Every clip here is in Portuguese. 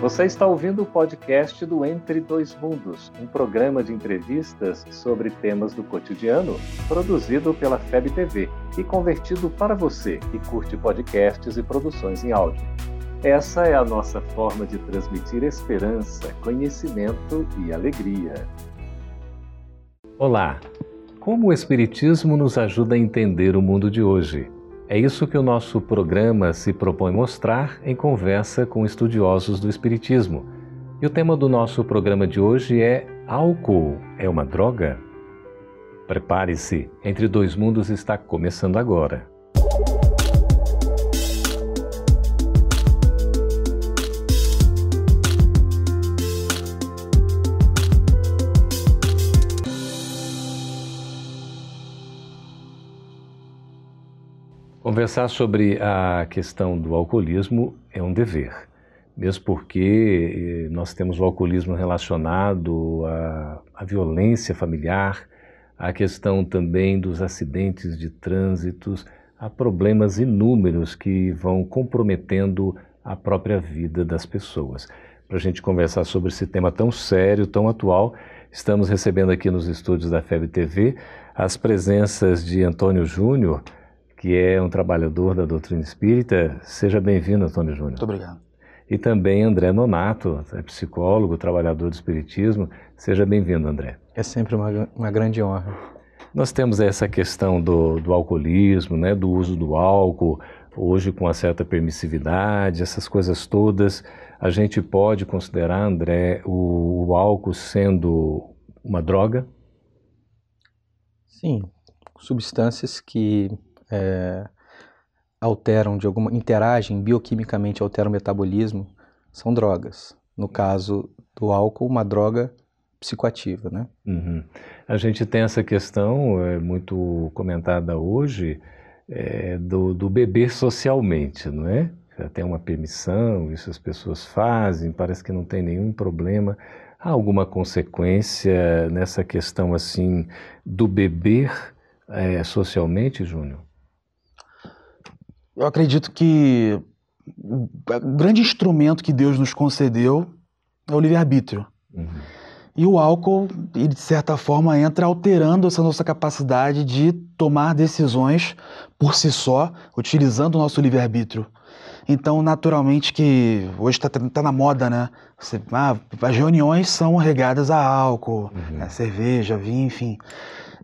Você está ouvindo o podcast do Entre Dois Mundos, um programa de entrevistas sobre temas do cotidiano, produzido pela FEB TV e convertido para você que curte podcasts e produções em áudio. Essa é a nossa forma de transmitir esperança, conhecimento e alegria. Olá! Como o Espiritismo nos ajuda a entender o mundo de hoje? É isso que o nosso programa se propõe mostrar em conversa com estudiosos do Espiritismo. E o tema do nosso programa de hoje é Álcool é uma droga? Prepare-se, Entre Dois Mundos está começando agora. Conversar sobre a questão do alcoolismo é um dever, mesmo porque eh, nós temos o alcoolismo relacionado à, à violência familiar, à questão também dos acidentes de trânsitos, a problemas inúmeros que vão comprometendo a própria vida das pessoas. Para a gente conversar sobre esse tema tão sério, tão atual, estamos recebendo aqui nos estúdios da FEB TV as presenças de Antônio Júnior, que é um trabalhador da doutrina espírita. Seja bem-vindo, Antônio Júnior. Muito obrigado. E também André Nonato, é psicólogo, trabalhador do espiritismo. Seja bem-vindo, André. É sempre uma, uma grande honra. Nós temos essa questão do, do alcoolismo, né, do uso do álcool, hoje com uma certa permissividade, essas coisas todas. A gente pode considerar, André, o, o álcool sendo uma droga? Sim, substâncias que é, alteram de alguma interagem bioquimicamente alteram o metabolismo são drogas. No caso do álcool, uma droga psicoativa, né? Uhum. A gente tem essa questão é, muito comentada hoje é, do, do beber socialmente, não é? Tem uma permissão, isso as pessoas fazem, parece que não tem nenhum problema. Há alguma consequência nessa questão assim do beber é, socialmente, Júnior? Eu acredito que o grande instrumento que Deus nos concedeu é o livre-arbítrio. Uhum. E o álcool, ele, de certa forma, entra alterando essa nossa capacidade de tomar decisões por si só, utilizando o nosso livre-arbítrio. Então, naturalmente que hoje está tá na moda, né? Você, ah, as reuniões são regadas a álcool, uhum. né? cerveja, vinho, enfim.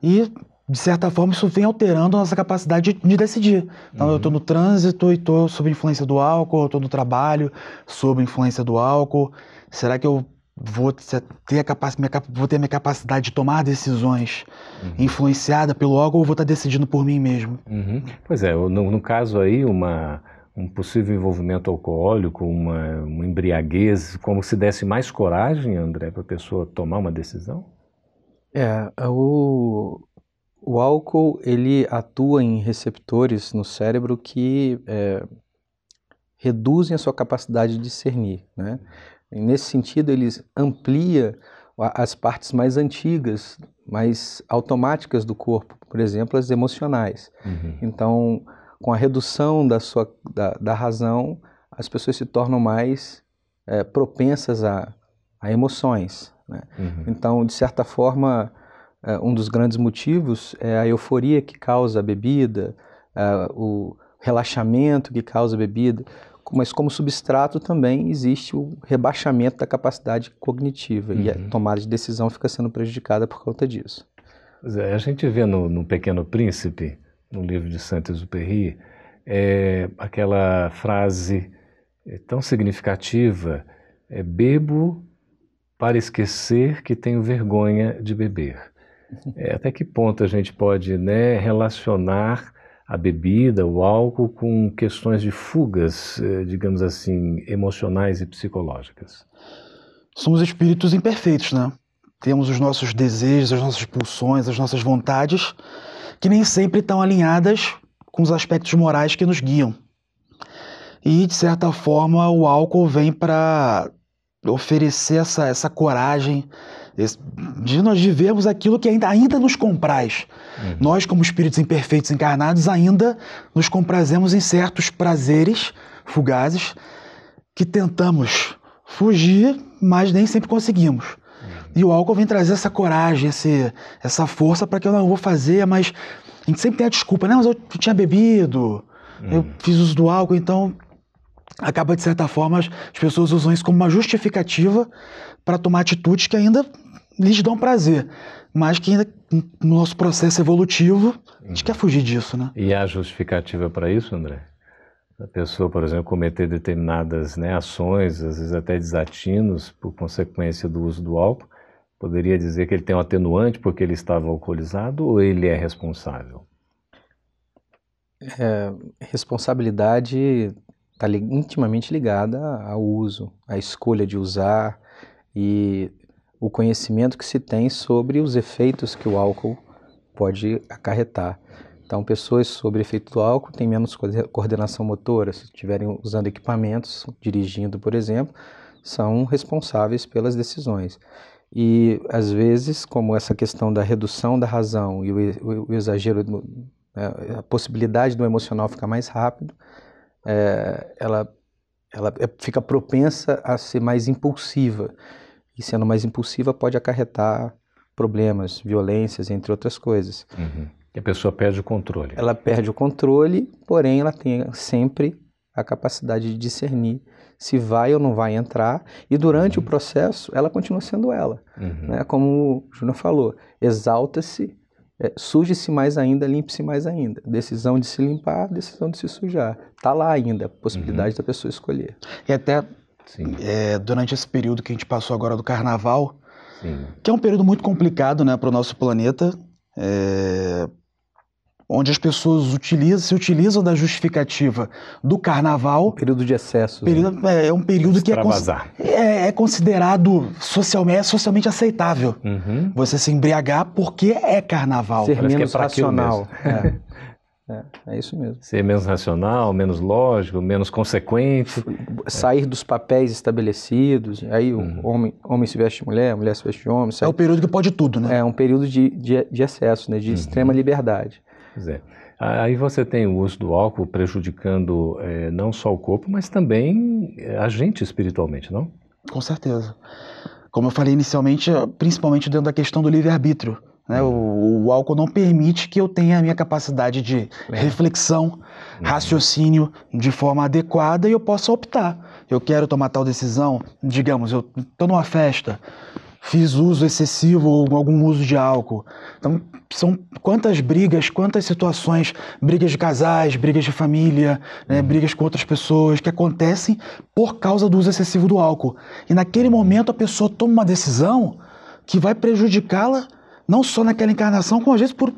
E de certa forma, isso vem alterando a nossa capacidade de, de decidir. Então, uhum. eu estou no trânsito e estou sob influência do álcool, eu estou no trabalho sob influência do álcool. Será que eu vou ter a, capac... minha, vou ter a minha capacidade de tomar decisões uhum. influenciada pelo álcool ou vou estar decidindo por mim mesmo? Uhum. Pois é, no, no, caso aí, uma, um possível envolvimento alcoólico, uma, uma embriaguez, como se desse mais coragem, André, para a pessoa tomar uma decisão? É, o, o álcool ele atua em receptores no cérebro que é, reduzem a sua capacidade de discernir. Né? E nesse sentido, ele amplia as partes mais antigas, mais automáticas do corpo, por exemplo, as emocionais. Uhum. Então, com a redução da, sua, da, da razão, as pessoas se tornam mais é, propensas a, a emoções. Né? Uhum. Então, de certa forma, um dos grandes motivos é a euforia que causa a bebida, uh, o relaxamento que causa a bebida, mas como substrato também existe o rebaixamento da capacidade cognitiva uhum. e a uhum. tomada de decisão fica sendo prejudicada por conta disso. É, a gente vê no, no, Pequeno Príncipe, no livro de Saint-Exupéry, é, aquela frase é, tão significativa, é, bebo para esquecer que tenho vergonha de beber. É, até que ponto a gente pode né, relacionar a bebida, o álcool, com questões de fugas, eh, digamos assim, emocionais e psicológicas? Somos espíritos imperfeitos, né? Temos os nossos desejos, as nossas pulsões, as nossas vontades, que nem sempre estão alinhadas com os aspectos morais que nos guiam. E, de certa forma, o álcool vem para oferecer essa, essa coragem, de nós vivemos aquilo que ainda, ainda nos compraz. Uhum. Nós, como espíritos imperfeitos encarnados, ainda nos comprazemos em certos prazeres fugazes que tentamos fugir, mas nem sempre conseguimos. Uhum. E o álcool vem trazer essa coragem, esse, essa força para que eu não vou fazer, mas a gente sempre tem a desculpa, né? Mas eu tinha bebido, uhum. eu fiz uso do álcool, então acaba de certa forma as pessoas usam isso como uma justificativa para tomar atitudes que ainda lhes dão prazer, mas que ainda no nosso processo evolutivo a gente uhum. quer fugir disso, né? E há justificativa para isso, André? A pessoa, por exemplo, cometer determinadas né, ações, às vezes até desatinos, por consequência do uso do álcool, poderia dizer que ele tem um atenuante porque ele estava alcoolizado ou ele é responsável? É, responsabilidade está intimamente ligada ao uso, à escolha de usar e o conhecimento que se tem sobre os efeitos que o álcool pode acarretar. Então, pessoas sob efeito do álcool têm menos coordenação motora, se estiverem usando equipamentos, dirigindo, por exemplo, são responsáveis pelas decisões. E, às vezes, como essa questão da redução da razão e o, o exagero, né, a possibilidade do emocional ficar mais rápido, é, ela, ela é, fica propensa a ser mais impulsiva. E, sendo mais impulsiva, pode acarretar problemas, violências, entre outras coisas. Uhum. E a pessoa perde o controle. Ela perde o controle, porém ela tem sempre a capacidade de discernir se vai ou não vai entrar, e durante uhum. o processo ela continua sendo ela. Uhum. Né? Como o Júnior falou, exalta-se, é, suje-se mais ainda, limpe-se mais ainda. Decisão de se limpar, decisão de se sujar. Está lá ainda a possibilidade uhum. da pessoa escolher. E até é, durante esse período que a gente passou agora do carnaval, Sim. que é um período muito complicado né, para o nosso planeta, é, onde as pessoas utilizam, se utilizam da justificativa do carnaval. Período de excesso. Período, né? é, é, um período que é, é, é, considerado socialmente, é socialmente aceitável. Uhum. Você se embriagar porque é carnaval. Ser Parece menos é racional. É. É, é, isso mesmo. Ser menos racional, menos lógico, menos consequente. Sair dos papéis estabelecidos. Aí uhum. o homem, homem se veste de mulher, mulher se veste de homem. Sai... É o período que pode tudo, né? É um período de, de, de excesso, né? de uhum. extrema liberdade. Pois é. Aí você tem o uso do álcool prejudicando é, não só o corpo, mas também é, a gente espiritualmente, não? Com certeza. Como eu falei inicialmente, principalmente dentro da questão do livre-arbítrio. Né? O, o, álcool não permite que eu tenha a minha capacidade de é. reflexão, uhum. raciocínio de forma adequada e eu possa optar. Eu quero tomar tal decisão, digamos, eu estou numa festa, fiz uso excessivo ou algum uso de álcool. Então, são quantas brigas, quantas situações, brigas de casais, brigas de família, né, uhum. brigas com outras pessoas que acontecem por causa do uso excessivo do álcool. E naquele momento a pessoa toma uma decisão que vai prejudicá-la não só naquela encarnação, como às vezes por,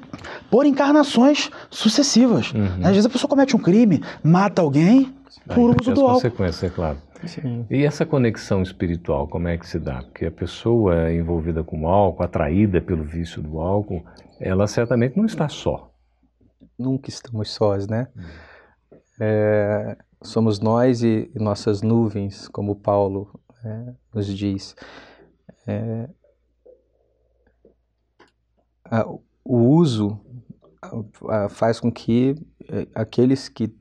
por encarnações sucessivas. Uhum. Às vezes a pessoa comete um crime, mata alguém por uso do álcool. é claro. Sim. E essa conexão espiritual, como é que se dá? Porque a pessoa envolvida com o álcool, atraída pelo vício do álcool, ela certamente não está só. Nunca estamos sós, né? Hum. É, somos nós e, e, nossas nuvens, como Paulo é, nos diz. É, a, o uso a, faz com que é, aqueles que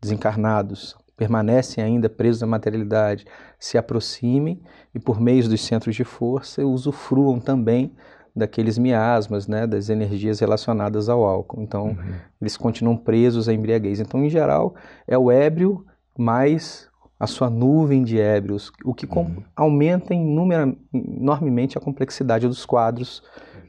desencarnados permanecem ainda presos à materialidade, se aproximem e, por meio dos centros de força, usufruam também daqueles miasmas, né, das energias relacionadas ao álcool. Então, uhum. eles continuam presos à embriaguez. Então, em geral, é o ébrio mais a sua nuvem de ébrios, o que uhum. aumenta enormemente a complexidade dos quadros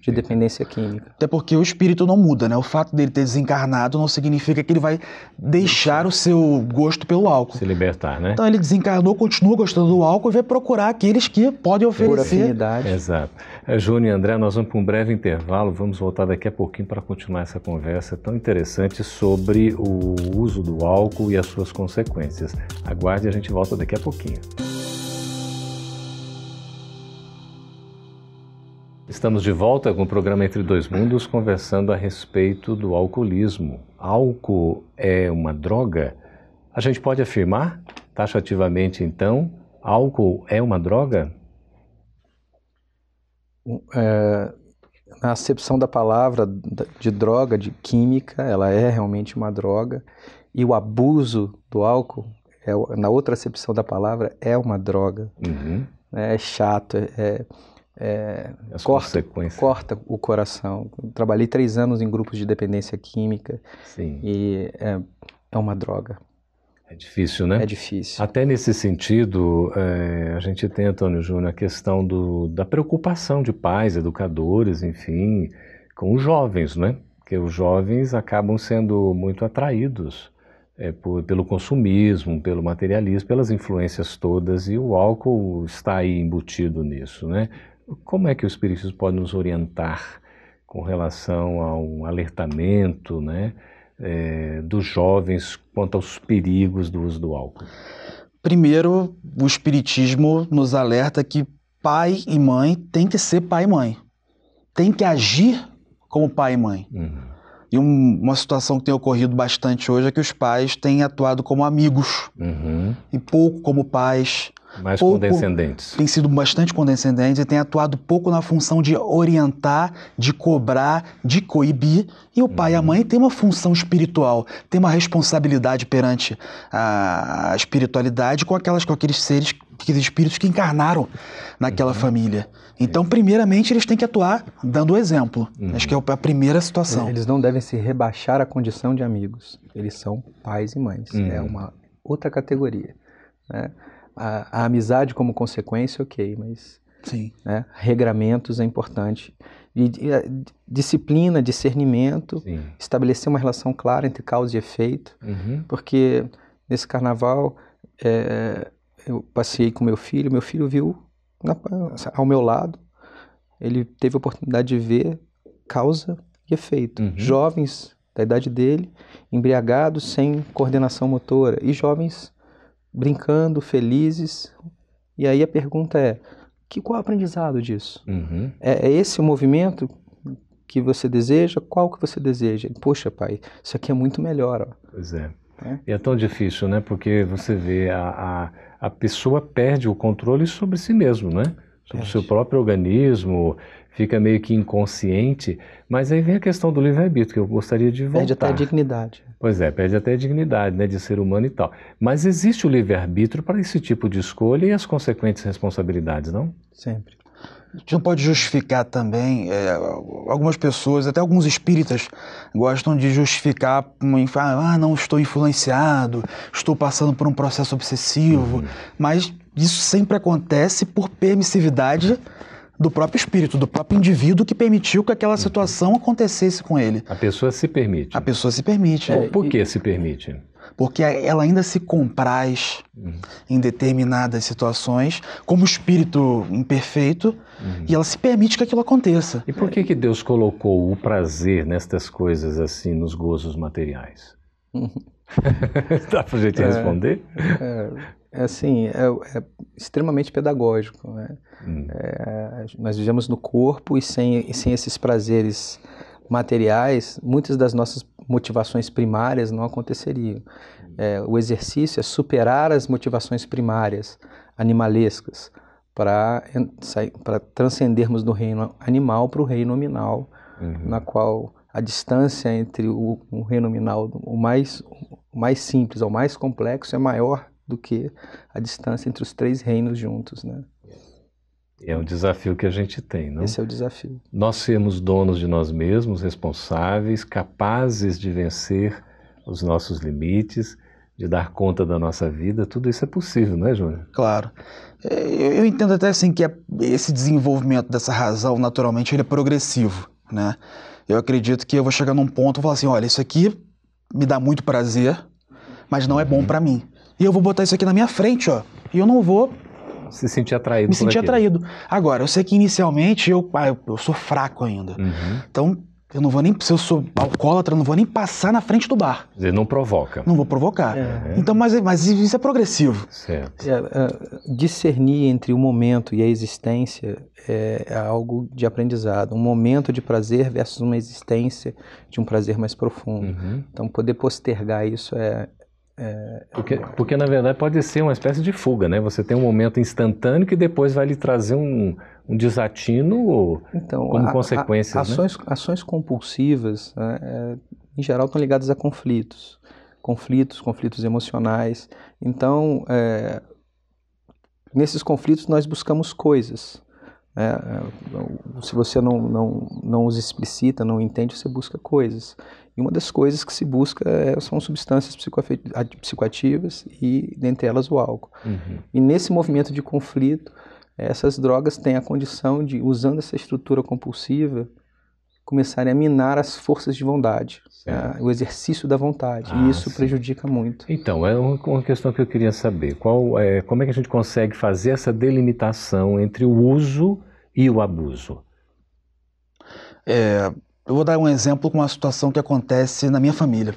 de dependência química. Até porque o espírito não muda, né? O fato dele ter desencarnado não significa que ele vai deixar o seu gosto pelo álcool. Se libertar, né? Então ele desencarnou, continua gostando do álcool e vai procurar aqueles que podem oferecer. Por afinidade. Exato. É, Júnior e André, nós vamos para um breve intervalo, vamos voltar daqui a pouquinho para continuar essa conversa tão interessante sobre o uso do álcool e as suas consequências. Aguarde, a gente volta daqui a pouquinho. Estamos de volta com o programa Entre Dois Mundos, conversando a respeito do alcoolismo. Álcool é uma droga? A gente pode afirmar, taxativamente então, álcool é uma droga? É, na acepção da palavra de droga, de química, ela é realmente uma droga. E o abuso do álcool é, na outra acepção da palavra, é uma droga. Uhum. É chato, é, é, corta, corta o coração. trabalhei três anos em grupos de dependência química Sim. e é, é uma droga. É difícil, né? É difícil. Até nesse sentido, é, a gente tem, Antônio Júnior, a questão do, da preocupação de pais, educadores, enfim, com os jovens, né? Porque os jovens acabam sendo muito atraídos é, por, pelo consumismo, pelo materialismo, pelas influências todas, e o álcool está aí embutido nisso, né? Como é que o Espiritismo pode nos orientar com relação a um alertamento, né? é, dos jovens quanto aos perigos do uso do álcool? Primeiro, o Espiritismo nos alerta que pai e mãe tem que ser pai e mãe. Tem que agir como pai e mãe. Uhum. E um, uma situação que tem ocorrido bastante hoje é que os pais têm atuado como amigos uhum. e pouco como pais. Mais pouco, condescendentes. Tem sido bastante condescendentes e tem atuado pouco na função de orientar, de cobrar, de coibir. E o pai uhum. e a uhum. mãe têm uma função espiritual, têm uma responsabilidade perante a espiritualidade com aquelas com aqueles seres, aqueles espíritos que encarnaram naquela uhum. família. Então, primeiramente, eles têm que atuar dando o exemplo. Uhum. Acho que é a primeira situação. Eles não devem se rebaixar à condição de amigos. Eles são pais e mães. É uhum. uma outra categoria. Né? A, a, amizade como consequência, ok, mas Sim. Né, regramentos é importante. E, disciplina, discernimento, Sim. estabelecer uma relação clara entre causa e efeito, uhum. porque nesse carnaval é, eu passei com meu filho, meu filho viu na, ao meu lado, ele teve a oportunidade de ver causa e efeito. Uhum. Jovens da idade dele, embriagados, sem coordenação motora, e jovens brincando, felizes. E aí a pergunta é: que, qual é o aprendizado disso? Uhum. É, é, esse o movimento que você deseja? Qual que você deseja? Poxa, pai, isso aqui é muito melhor. Ó. Pois é. é. E é tão difícil, né? Porque você vê a, a, a pessoa perde o controle sobre si mesmo, né? Sobre o seu próprio organismo, fica meio que inconsciente, mas aí vem a questão do livre-arbítrio, que eu gostaria de voltar. Perde até a dignidade. Pois é, perde até a dignidade, né, de ser humano e tal. Mas existe o livre-arbítrio para esse tipo de escolha e as consequentes responsabilidades, não? Sempre. A gente não pode justificar também, é, algumas pessoas, até alguns espíritas, gostam de justificar, ah, não, estou influenciado, estou passando por um processo obsessivo, uhum. mas isso sempre acontece por permissividade do próprio espírito, do próprio indivíduo que permitiu que aquela situação acontecesse com ele. A pessoa se permite. A pessoa se permite. É, por que se permite? Porque ela ainda se compraz uhum. em determinadas situações como espírito imperfeito uhum. e ela se permite que aquilo aconteça. E por que, que Deus colocou o prazer nestas coisas assim, nos gozos materiais? Uhum. Dá para a gente é, responder? É, é assim, é, é, extremamente pedagógico. Né? Hum. É, nós vivemos no corpo e sem, e sem esses prazeres materiais, muitas das nossas motivações primárias não aconteceriam. É, o exercício é superar as motivações primárias animalescas para transcendermos do reino animal para o reino nominal, uhum. na qual a distância entre o, o reino nominal, o mais, o mais simples ao mais complexo, é maior do que a distância entre os três reinos juntos, né? É um desafio que a gente tem, não? Esse é o desafio. Nós sermos donos de nós mesmos, responsáveis, capazes de vencer os nossos limites, de dar conta da nossa vida, tudo isso é possível, não é, Júnior? Claro. É, eu entendo até assim que é, esse desenvolvimento dessa razão, naturalmente, ele é progressivo, né? Eu acredito que eu vou chegar num ponto e falar assim, olha, isso aqui me dá muito prazer, mas não é bom uhum. para mim. E eu vou botar isso aqui na minha frente, ó. E eu não vou se sentir atraído. Me sentir atraído. Agora, eu sei que inicialmente eu, ah, eu sou fraco ainda. Uhum. Então, eu não vou nem, se eu sou alcoólatra, eu não vou nem passar na frente do bar. Ele não provoca. Não vou provocar. É. Então, mas, mas isso é progressivo. Certo. É, é, discernir entre o momento e a existência é, é, algo de aprendizado. Um momento de prazer versus uma existência de um prazer mais profundo. Uhum. Então, poder postergar isso é, é, porque, porque, na verdade pode ser uma espécie de fuga, né? Você tem um momento instantâneo que depois vai lhe trazer um, um desatino então, como consequência. Ações, né? ações compulsivas, né, é, em geral, estão ligadas a conflitos. conflitos, conflitos emocionais. Então, é, nesses conflitos nós buscamos coisas. É, é, se você não, não, não os explicita, não entende, você busca coisas. E uma das coisas que se busca é, são substâncias psicoativas e, dentre elas, o álcool. Uhum. E nesse movimento de conflito, essas drogas têm a condição de, usando essa estrutura compulsiva, começarem a minar as forças de vontade, né? o exercício da vontade, ah, e isso sim. prejudica muito. Então, é uma questão que eu queria saber. Qual é, como é que a gente consegue fazer essa delimitação entre o uso e o abuso? É, eu vou dar um exemplo com uma situação que acontece na minha família.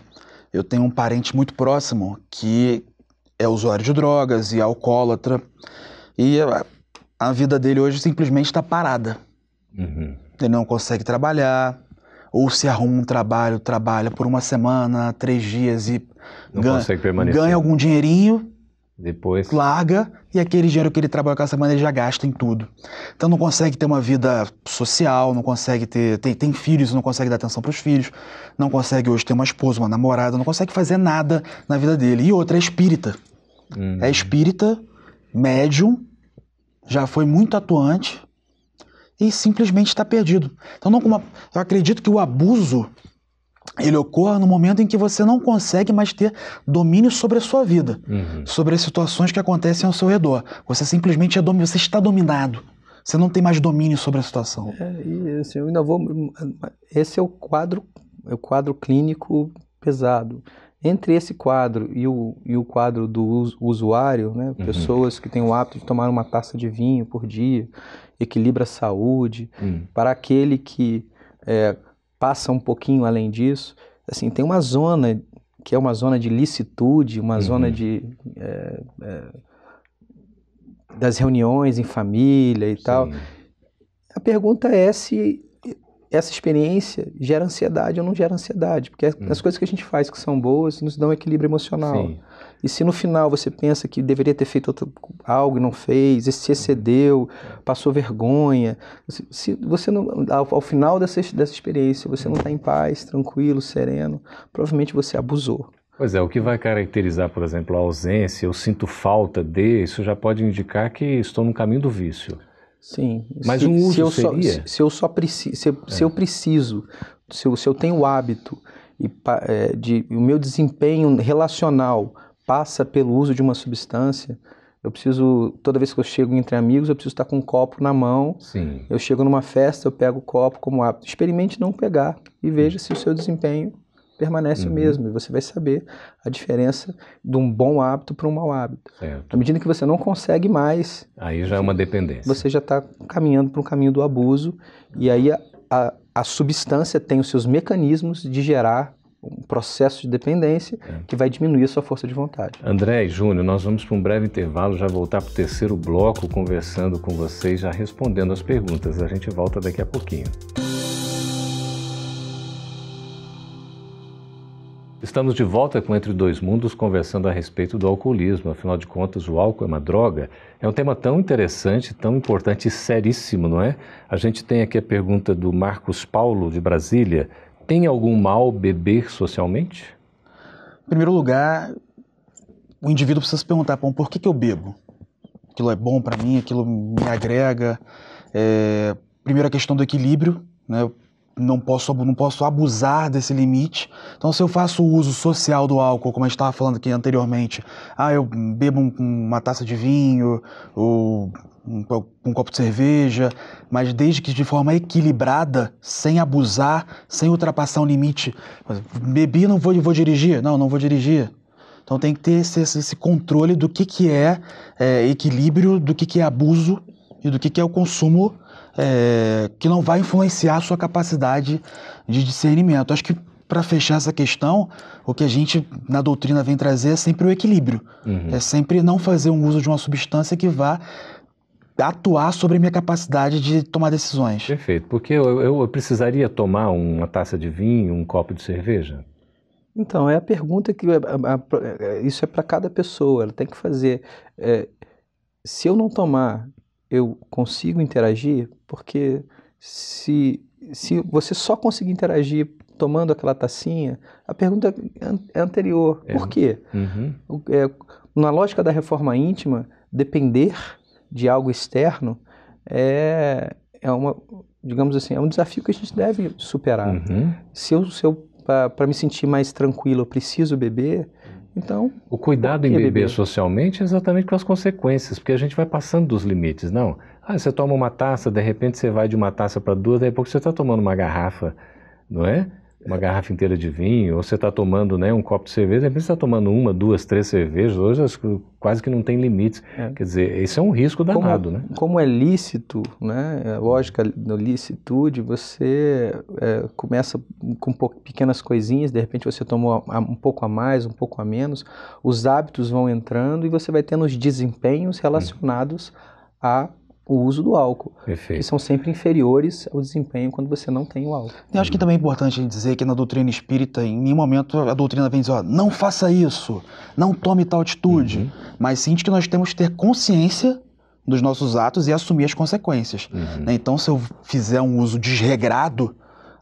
Eu tenho um parente muito próximo que é usuário de drogas e alcoólatra, e a, vida dele hoje simplesmente está parada. Uhum ele não consegue trabalhar, ou se arruma um trabalho, trabalha por uma semana, três dias e ganha, ganha algum dinheirinho, depois larga e aquele dinheiro que ele trabalha aquela semana ele já gasta em tudo. Então não consegue ter uma vida social, não consegue ter tem, tem filhos, não consegue dar atenção para os filhos, não consegue hoje ter uma esposa, uma namorada, não consegue fazer nada na vida dele. E outra é espírita. Uhum. É espírita, médium, já foi muito atuante, e simplesmente está perdido. Então, não como eu acredito que o abuso ele ocorra no momento em que você não consegue mais ter domínio sobre a sua vida, uhum. sobre as situações que acontecem ao seu redor. Você simplesmente é dom... você está dominado. Você não tem mais domínio sobre a situação. É, e assim, eu ainda vou. Esse é o quadro, é o quadro clínico pesado. Entre esse quadro e o, e o quadro do usuário, né, uhum. pessoas que têm o hábito de tomar uma taça de vinho por dia, equilibra a saúde, hum. para aquele que é, passa um pouquinho além disso, assim, tem uma zona que é uma zona de licitude, uma uhum. zona de é, é, das reuniões em família e Sim. tal. A pergunta é se essa experiência gera ansiedade ou não gera ansiedade, porque hum. as coisas que a gente faz que são boas nos dão equilíbrio emocional. Sim. E se no final você pensa que deveria ter feito outro, algo e não fez, se excedeu, passou vergonha, se você não, ao, ao final dessa, dessa experiência você não está em paz, tranquilo, sereno, provavelmente você abusou. Pois é, o que vai caracterizar, por exemplo, a ausência, eu sinto falta de, isso já pode indicar que estou no caminho do vício. Sim. Mas se, um uso se eu seria... Só, se, se, eu só preciso, se, é. se eu preciso, se eu, se eu tenho o hábito e, é, de o meu desempenho relacional passa pelo uso de uma substância, eu preciso, toda vez que eu chego entre amigos, eu preciso estar com um copo na mão. Sim. Eu chego numa festa, eu pego o copo como hábito. Experimente não pegar e veja se o seu desempenho permanece uhum. o mesmo. E você vai saber a diferença de um bom hábito para um mau hábito. Certo. À medida que você não consegue mais. Aí já é uma dependência. Você já está caminhando para um caminho do abuso. E aí a, a, a substância tem os seus mecanismos de gerar um processo de dependência é. que vai diminuir a sua força de vontade. André e Júnior, nós vamos para um breve intervalo, já voltar para o terceiro bloco, conversando com vocês, já respondendo as perguntas. A gente volta daqui a pouquinho. Estamos de volta com Entre Dois Mundos, conversando a respeito do alcoolismo. Afinal de contas, o álcool é uma droga. É um tema tão interessante, tão importante e seríssimo, não é? A gente tem aqui a pergunta do Marcos Paulo, de Brasília. Tem algum mal beber socialmente? Em primeiro lugar, o indivíduo precisa se perguntar: por que, que eu bebo? Aquilo é bom para mim, aquilo me agrega. É, primeiro, a questão do equilíbrio. Né? Não posso, não posso abusar desse limite. Então, se eu faço o uso social do álcool, como a gente estava falando aqui anteriormente, ah, eu bebo um, uma taça de vinho ou um, um, copo de cerveja, mas desde que de forma equilibrada, sem abusar, sem ultrapassar um limite. Bebi, não vou, vou dirigir? Não, não vou dirigir. Então tem que ter esse, esse controle do que, que é, é, equilíbrio, do que, que é abuso e do que, que é o consumo é, que não vai influenciar a sua capacidade de discernimento. Acho que para fechar essa questão, o que a gente na doutrina vem trazer é sempre o equilíbrio. Uhum. É sempre não fazer um uso de uma substância que vá atuar sobre a minha capacidade de tomar decisões. Perfeito, porque eu, eu precisaria tomar uma taça de vinho, um copo de cerveja? Então, é a pergunta que. isso é para cada pessoa, ela tem que fazer. É, se eu não tomar eu consigo interagir, porque se, se você só conseguir interagir tomando aquela tacinha, a pergunta é anterior. É. Por quê? Uhum. É, na lógica da reforma íntima, depender de algo externo é, é uma, digamos assim, é um desafio que a gente deve superar. Uhum. Se eu, se eu para me sentir mais tranquilo, eu preciso beber, então. O cuidado em beber, beber, socialmente é exatamente com as consequências, porque a gente vai passando dos limites. Não, ah, você toma uma taça, de repente você vai de uma taça para duas, daí a pouco você está tomando uma garrafa, não é? Uma garrafa inteira de vinho, ou você está tomando né, um copo de cerveja, de repente você está tomando uma, duas, três cervejas, hoje quase que não tem limites. É. Quer dizer, esse é um risco danado, como, né? Como é lícito, né? A lógica da licitude, você é, começa com pequenas coisinhas, de repente você toma um pouco a mais, um pouco a menos, os hábitos vão entrando e você vai tendo os desempenhos relacionados hum. a o uso do álcool, Perfeito. que são sempre inferiores ao desempenho quando você não tem o álcool. Eu acho que também é importante dizer que na doutrina espírita, em nenhum momento a doutrina vem dizer, ó, não faça isso, não tome tal atitude, uhum. mas sim de que nós temos que ter consciência dos nossos atos e assumir as consequências. Uhum. Né? Então, se eu fizer um uso desregrado,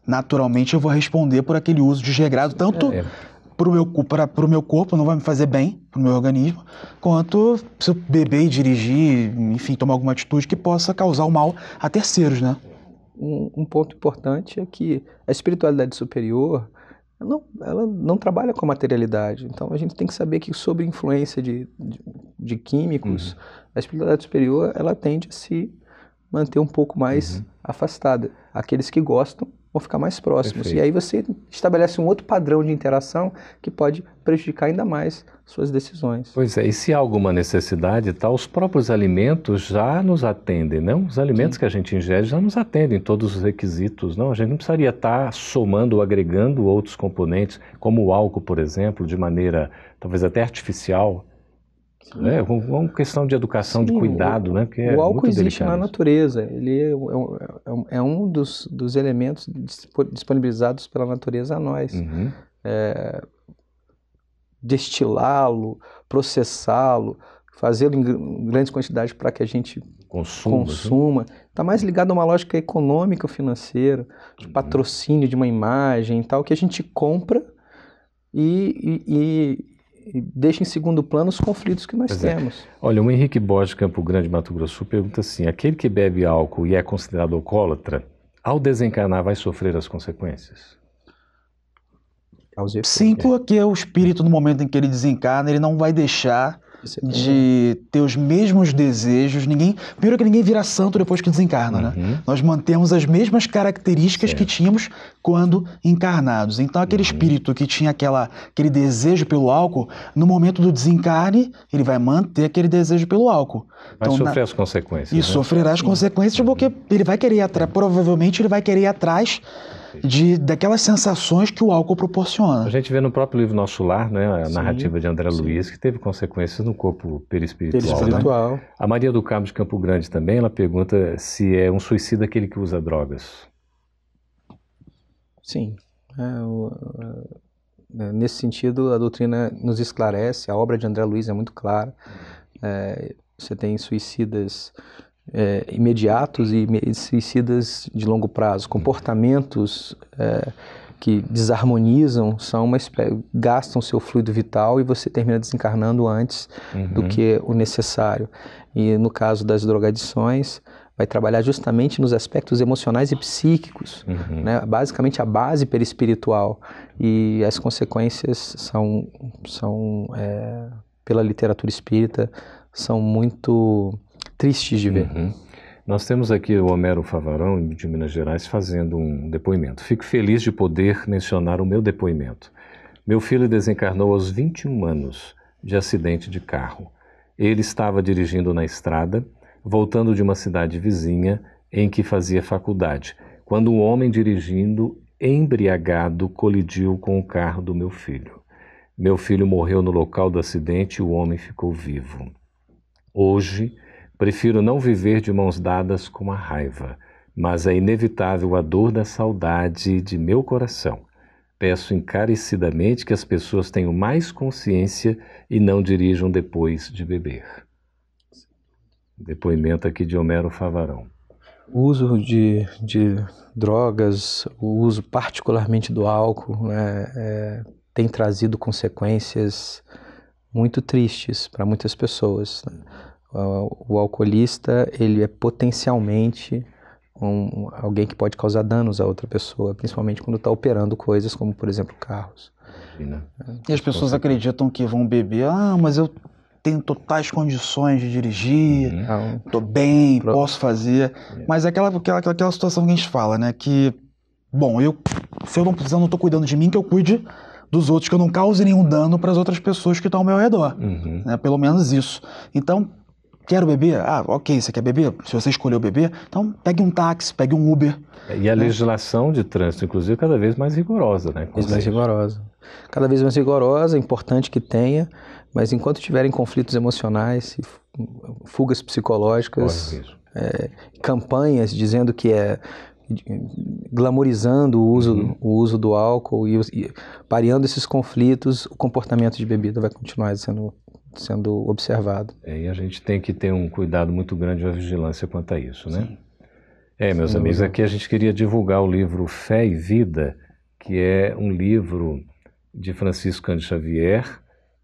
naturalmente eu vou responder por aquele uso desregrado, tanto é para o meu, para o meu corpo, não vai me fazer bem para o meu organismo, quanto se eu beber e dirigir, enfim, tomar alguma atitude que possa causar o mal a terceiros, né? Um, um ponto importante é que a espiritualidade superior não, ela não trabalha com a materialidade. Então a gente tem que saber que sob influência de, de, de químicos, uhum. a espiritualidade superior ela tende a se manter um pouco mais uhum. afastada. Aqueles que gostam vão ficar mais próximos. Perfeito. E aí você estabelece um outro padrão de interação que pode prejudicar ainda mais suas decisões. Pois é, e se há alguma necessidade, tá, os próprios alimentos já nos atendem, não? Os alimentos Sim. que a gente ingere já nos atendem todos os requisitos, não? A gente não precisaria estar somando ou agregando outros componentes, como o álcool, por exemplo, de maneira talvez até artificial, é, uma questão de educação, Sim, de cuidado, o, né? Porque é o álcool existe delicado. na natureza. Ele é, é, é um dos, dos, elementos disponibilizados pela natureza a nós. Uhum. É, destilá-lo, processá-lo, fazê-lo em grandes quantidades para que a gente consuma. consuma. Está mais ligado a uma lógica econômica, financeira, de uhum. patrocínio de uma imagem e tal, que a gente compra e, e, e deixa em segundo plano os conflitos que nós pois é. temos. É. Olha, o Henrique Borges, Campo Grande, Mato Grosso, pergunta assim: aquele que bebe álcool e é considerado alcoólatra, ao desencarnar vai sofrer as consequências? Sim, porque o espírito, no momento em que ele desencarna, ele não vai deixar de ter os mesmos desejos. Ninguém, primeiro que ninguém vira santo depois que desencarna, né? uhum. Nós mantemos as mesmas características certo. que tínhamos quando encarnados. Então aquele uhum. espírito que tinha aquela, aquele desejo pelo álcool, no momento do desencarne, ele vai manter aquele desejo pelo álcool. Vai então, sofrer na... as consequências. E né? sofrerá as consequências uhum. porque ele vai querer ir atrás, provavelmente ele vai querer ir atrás de, daquelas sensações que o álcool proporciona. A gente vê no próprio livro Nosso Lar, né, a sim, narrativa de André sim. Luiz, que teve consequências no corpo perispiritual. Perispiritual. Né? A Maria do Carmo de Campo Grande também, ela pergunta se é um suicida aquele que usa drogas. Sim. É, o, é, nesse sentido, a doutrina nos esclarece, a obra de André Luiz é muito clara. É, você tem suicidas é, imediatos e suicidas de longo prazo, comportamentos é, que desarmonizam, são uma espécie, gastam seu fluido vital e você termina desencarnando antes uhum. do que o necessário. E no caso das drogadições, vai trabalhar justamente nos aspectos emocionais e psíquicos, uhum. né? basicamente a base perispiritual. E as consequências são, são é, pela literatura espírita, são muito tristes de ver. Uhum. Nós temos aqui o Homero Favarão, de Minas Gerais, fazendo um depoimento. Fico feliz de poder mencionar o meu depoimento. Meu filho desencarnou aos 21 anos de acidente de carro. Ele estava dirigindo na estrada, voltando de uma cidade vizinha em que fazia faculdade, quando um homem dirigindo, embriagado, colidiu com o carro do meu filho. Meu filho morreu no local do acidente e o homem ficou vivo. Hoje, Prefiro não viver de mãos dadas com a raiva, mas é inevitável a dor da saudade de meu coração. Peço encarecidamente que as pessoas tenham mais consciência e não dirijam depois de beber. Depoimento aqui de Homero Favarão. O uso de, de drogas, o uso particularmente do álcool, né, é, tem trazido consequências muito tristes para muitas pessoas. Né? O alcoolista ele é potencialmente um, alguém que pode causar danos a outra pessoa, principalmente quando está operando coisas como, por exemplo, carros. E as pessoas acreditam que vão beber, ah, mas eu tenho totais condições de dirigir, estou uhum. bem, Pro... posso fazer. É. Mas é aquela, aquela, aquela situação que a gente fala, né? Que, bom, eu, se eu não precisar, não estou cuidando de mim, que eu cuide dos outros, que eu não cause nenhum dano para as outras pessoas que estão ao meu redor. Uhum. Né? Pelo menos isso. Então, Quero beber? Ah, ok, você quer beber? Se você escolheu beber, então pegue um táxi, pegue um Uber. E a né? legislação de trânsito, inclusive, é cada vez mais rigorosa, né? Cada vez mais rigorosa. Cada vez mais rigorosa, é importante que tenha, mas enquanto tiverem conflitos emocionais, fugas psicológicas, é, campanhas dizendo que é glamorizando o uso, uhum. o uso do álcool e, e pareando esses conflitos, o comportamento de bebida vai continuar sendo sendo observado. É, e a gente tem que ter um cuidado muito grande e uma vigilância quanto a isso, né? Sim. É, meus Sim, amigos, aqui a gente queria divulgar o livro Fé e Vida, que é um livro de Francisco Cândido Xavier,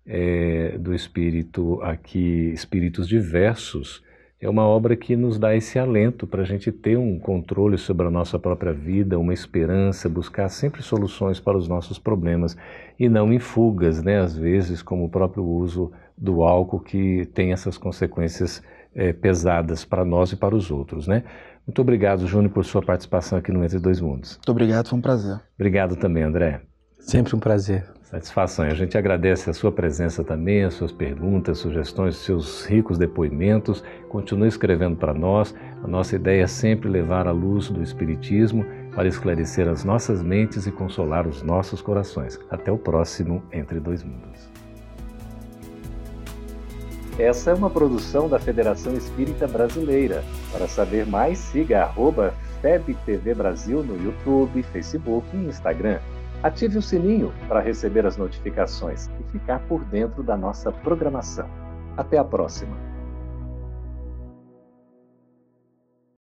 é, do espírito aqui, Espíritos Diversos, é uma obra que nos dá esse alento para a gente ter um controle sobre a nossa própria vida, uma esperança, buscar sempre soluções para os nossos problemas e não em fugas, né? Às vezes, como o próprio uso do álcool que tem essas consequências é, pesadas para nós e para os outros, né? Muito obrigado, Júnior, por sua participação aqui no Entre Dois Mundos. Muito obrigado, foi um prazer. Obrigado também, André. Sempre um prazer. Satisfação. A gente agradece a sua presença também, as suas perguntas, sugestões, seus ricos depoimentos. Continue escrevendo para nós. A nossa ideia é sempre levar a luz do Espiritismo para esclarecer as nossas mentes e consolar os nossos corações. Até o próximo Entre Dois Mundos. Essa é uma produção da Federação Espírita Brasileira. Para saber mais, siga FebTV Brasil no YouTube, Facebook e Instagram. Ative o sininho para receber as notificações e ficar por dentro da nossa programação. Até a próxima!